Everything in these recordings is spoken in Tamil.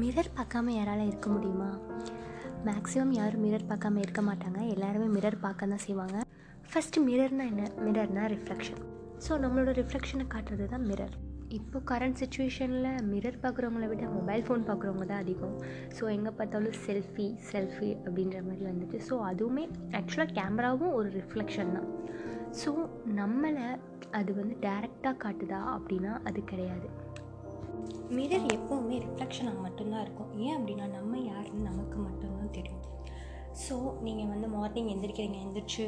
மிரர் பார்க்காம யாரால் இருக்க முடியுமா? மேக்ஸிமம் யாரும் மிரர் பார்க்காம இருக்க மாட்டாங்க. எல்லாருமே மிரர் பார்க்க தான் செய்வாங்க. ஃபஸ்ட்டு மிரர்னால் என்ன? மிரர்னால் ரிஃப்ளெக்ஷன் ஸோ நம்மளோட ரிஃப்ளெக்ஷனை காட்டுறது தான் மிரர் இப்போ கரண்ட் சுச்சுவேஷனில் மிரர் பார்க்குறவங்கள விட மொபைல் ஃபோன் பார்க்குறவங்க தான் அதிகம். ஸோ எங்கே பார்த்தாலும் செல்ஃபி செல்ஃபி அப்படின்ற மாதிரி வந்துட்டு. ஸோ அதுவுமே ஆக்சுவலாக கேமராவும் ஒரு ரிஃப்ளெக்ஷன் தான். ஸோ நம்மளை அது வந்து டேரெக்டாக காட்டுதா அப்படின்னா அது கிடையாது. மிரர் எப்போவுமே ரிஃப்ளெக்ஷனாக மட்டும்தான் இருக்கும். ஏன் அப்படின்னா நம்ம யாருன்னு நமக்கு மட்டும்தான் தெரியும். ஸோ நீங்கள் வந்து மார்னிங் எந்திரிக்கிறீங்க எந்திரிச்சு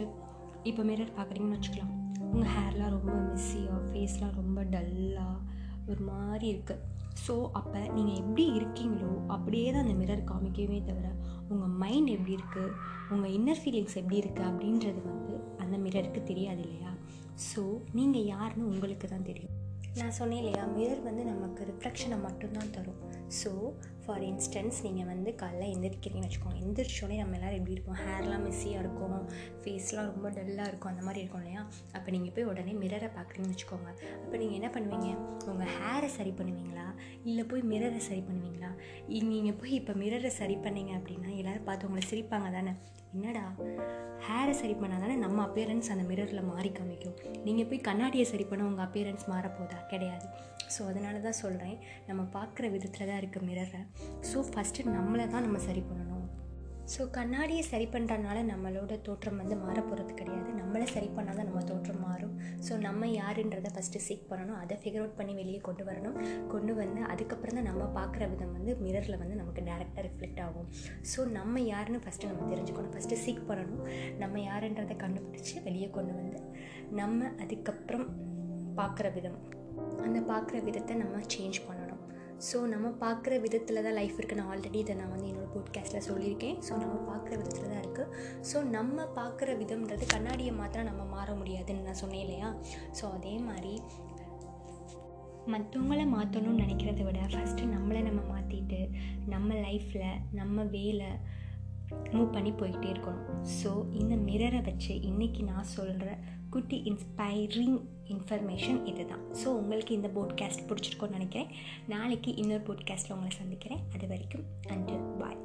இப்போ மிரர் பார்க்குறீங்கன்னு வச்சுக்கலாம். உங்கள் ஹேர்லாம் ரொம்ப மிஸ்ஸியாக ஃபேஸ்லாம் ரொம்ப டல்லாக ஒரு மாதிரி இருக்குது ஸோ அப்போ நீங்கள் எப்படி இருக்கீங்களோ அப்படியே தான் அந்த மிரர் காமிக்கவே தவிர உங்கள் மைண்ட் எப்படி இருக்குது உங்கள் இன்னர் ஃபீலிங்ஸ் எப்படி இருக்குது அப்படின்றது வந்து அந்த மிரருக்கு தெரியாது இல்லையா? ஸோ நீங்கள் யாருன்னு உங்களுக்கு தான் தெரியும். நான் சொன்னேன் இல்லையா மிரர் வந்து நமக்கு ரிஃப்ளெக்ஷனை மட்டும்தான் தரும். ஸோ ஃபார் இன்ஸ்டன்ஸ் நீங்கள் வந்து காலைல எந்திரிக்கிறீங்கன்னு வச்சுக்கோங்க. எந்திரிச்சோடனே நம்ம எல்லோரும் எப்படி இருப்போம்? ஹேர்லாம் மெஸ்ஸியாக இருக்கும். ஃபேஸ்லாம் ரொம்ப டல்லாக இருக்கும். அந்த மாதிரி இருக்கும் இல்லையா? அப்போ நீங்கள் போய் உடனே மிரரை பார்க்குறீங்கன்னு வச்சுக்கோங்க. அப்போ நீங்கள் என்ன பண்ணுவீங்க? உங்கள் சரி பண்ணுவீங்களா? இல்லை போய் மிரரை சரி பண்ணுவீங்களா? நீங்கள் போய் இப்போ மிரரை சரி பண்ணீங்க அப்படின்னா எல்லோரும் பார்த்து உங்களை சிரிப்பாங்க தானே? என்னடா? ஹேரை சரி பண்ணால் தானே நம்ம அப்பியரன்ஸ் அந்த மிரரில் மாறி காமிக்கும். நீங்கள் போய் கண்ணாடியை சரி பண்ண உங்கள் அப்பியரன்ஸ் மாறப்போதா? கிடையாது. ஸோ அதனால தான் சொல்கிறேன் நம்ம பார்க்குற விதத்தில் தான் இருக்குது மிரரை ஸோ ஃபஸ்ட்டு நம்மளை தான் நம்ம சரி பண்ணணும். ஸோ கண்ணாடியை சரி பண்ணுறதுனால நம்மளோட தோற்றம் வந்து மாறப்போகிறது கிடையாது. நம்மளை சரி பண்ணால் தான் நம்ம ஸோ நம்ம யாருன்றதை ஃபஸ்ட்டு சீக் பண்ணணும். அதை ஃபிகர் அவுட் பண்ணி வெளியே கொண்டு வரணும். கொண்டு வந்து அதுக்கப்புறம் தான் நம்ம பார்க்குற விதம் வந்து மிரரில் வந்து நமக்கு டேரெக்டாக ரிஃப்ளெக்ட் ஆகும். ஸோ நம்ம யாருன்னு ஃபஸ்ட்டு நம்ம தெரிஞ்சுக்கணும். ஃபஸ்ட்டு சீக் பண்ணணும். நம்ம யாருன்றதை கண்டுபிடிச்சி வெளியே கொண்டு வந்து நம்ம அதுக்கப்புறம் பார்க்குற விதம். அந்த பார்க்குற விதத்தை நம்ம சேஞ்ச் பண்ணணும். ஸோ நம்ம பார்க்குற விதத்தில் தான் லைஃப் இருக்குது நான் ஆல்ரெடி இதை நான் வந்து என்னோடய போட்காஸ்ட்டில் சொல்லியிருக்கேன். ஸோ நம்ம பார்க்குற விதத்தில் தான் இருக்குது ஸோ நம்ம பார்க்குற விதம்ன்றது கண்ணாடியை மாத்திரம் நம்ம மாற முடியாதுன்னு நான் சொன்னேன் இல்லையா? ஸோ அதே மாதிரி மற்றவங்கள மாற்றணும்னு நினைக்கிறத விட ஃபஸ்ட்டு நம்மளை நம்ம மாற்றிட்டு நம்ம லைஃப்பில் நம்ம வேலை மூவ் பண்ணி போய்கிட்டே இருக்கணும். ஸோ இந்த மிரரை வச்சு இன்றைக்கி நான் சொல்கிற குட்டி இன்ஸ்பைரிங் இன்ஃபர்மேஷன் இது தான் ஸோ உங்களுக்கு இந்த போட்காஸ்ட் பிடிச்சிருக்கோன்னு நினைக்கிறேன். நாளைக்கு இன்னொரு போட்காஸ்ட்டில் உங்களை சந்திக்கிறேன். அது வரைக்கும் அண்டு பாய்